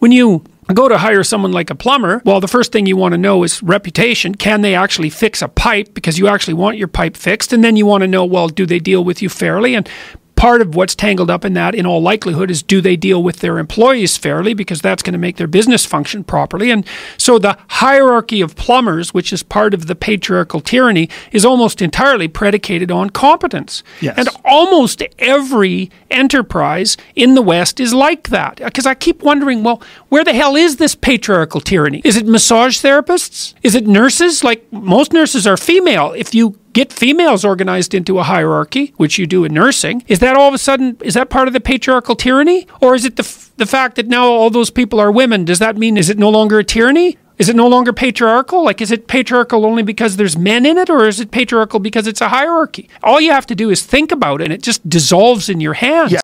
when you go to hire someone like a plumber, well, the first thing you want to know is reputation. Can they actually fix a pipe? Because you actually want your pipe fixed. And then you want to know, well, do they deal with you fairly? And part of what's tangled up in that, in all likelihood, is do they deal with their employees fairly? Because that's going to make their business function properly. And so the hierarchy of plumbers, which is part of the patriarchal tyranny, is almost entirely predicated on competence. Yes. And almost every enterprise in the West is like that. Because I keep wondering, well, where the hell is this patriarchal tyranny? Is it massage therapists? Is it nurses? Like most nurses are female. If you get females organized into a hierarchy, which you do in nursing, is that all of a sudden is that part of the patriarchal tyranny, or is it the f- the fact that now all those people are women? Does that mean is it no longer a tyranny? Is it no longer patriarchal? Like, is it patriarchal only because there's men in it, or is it patriarchal because it's a hierarchy? All you have to do is think about it, and it just dissolves in your hands. Yeah.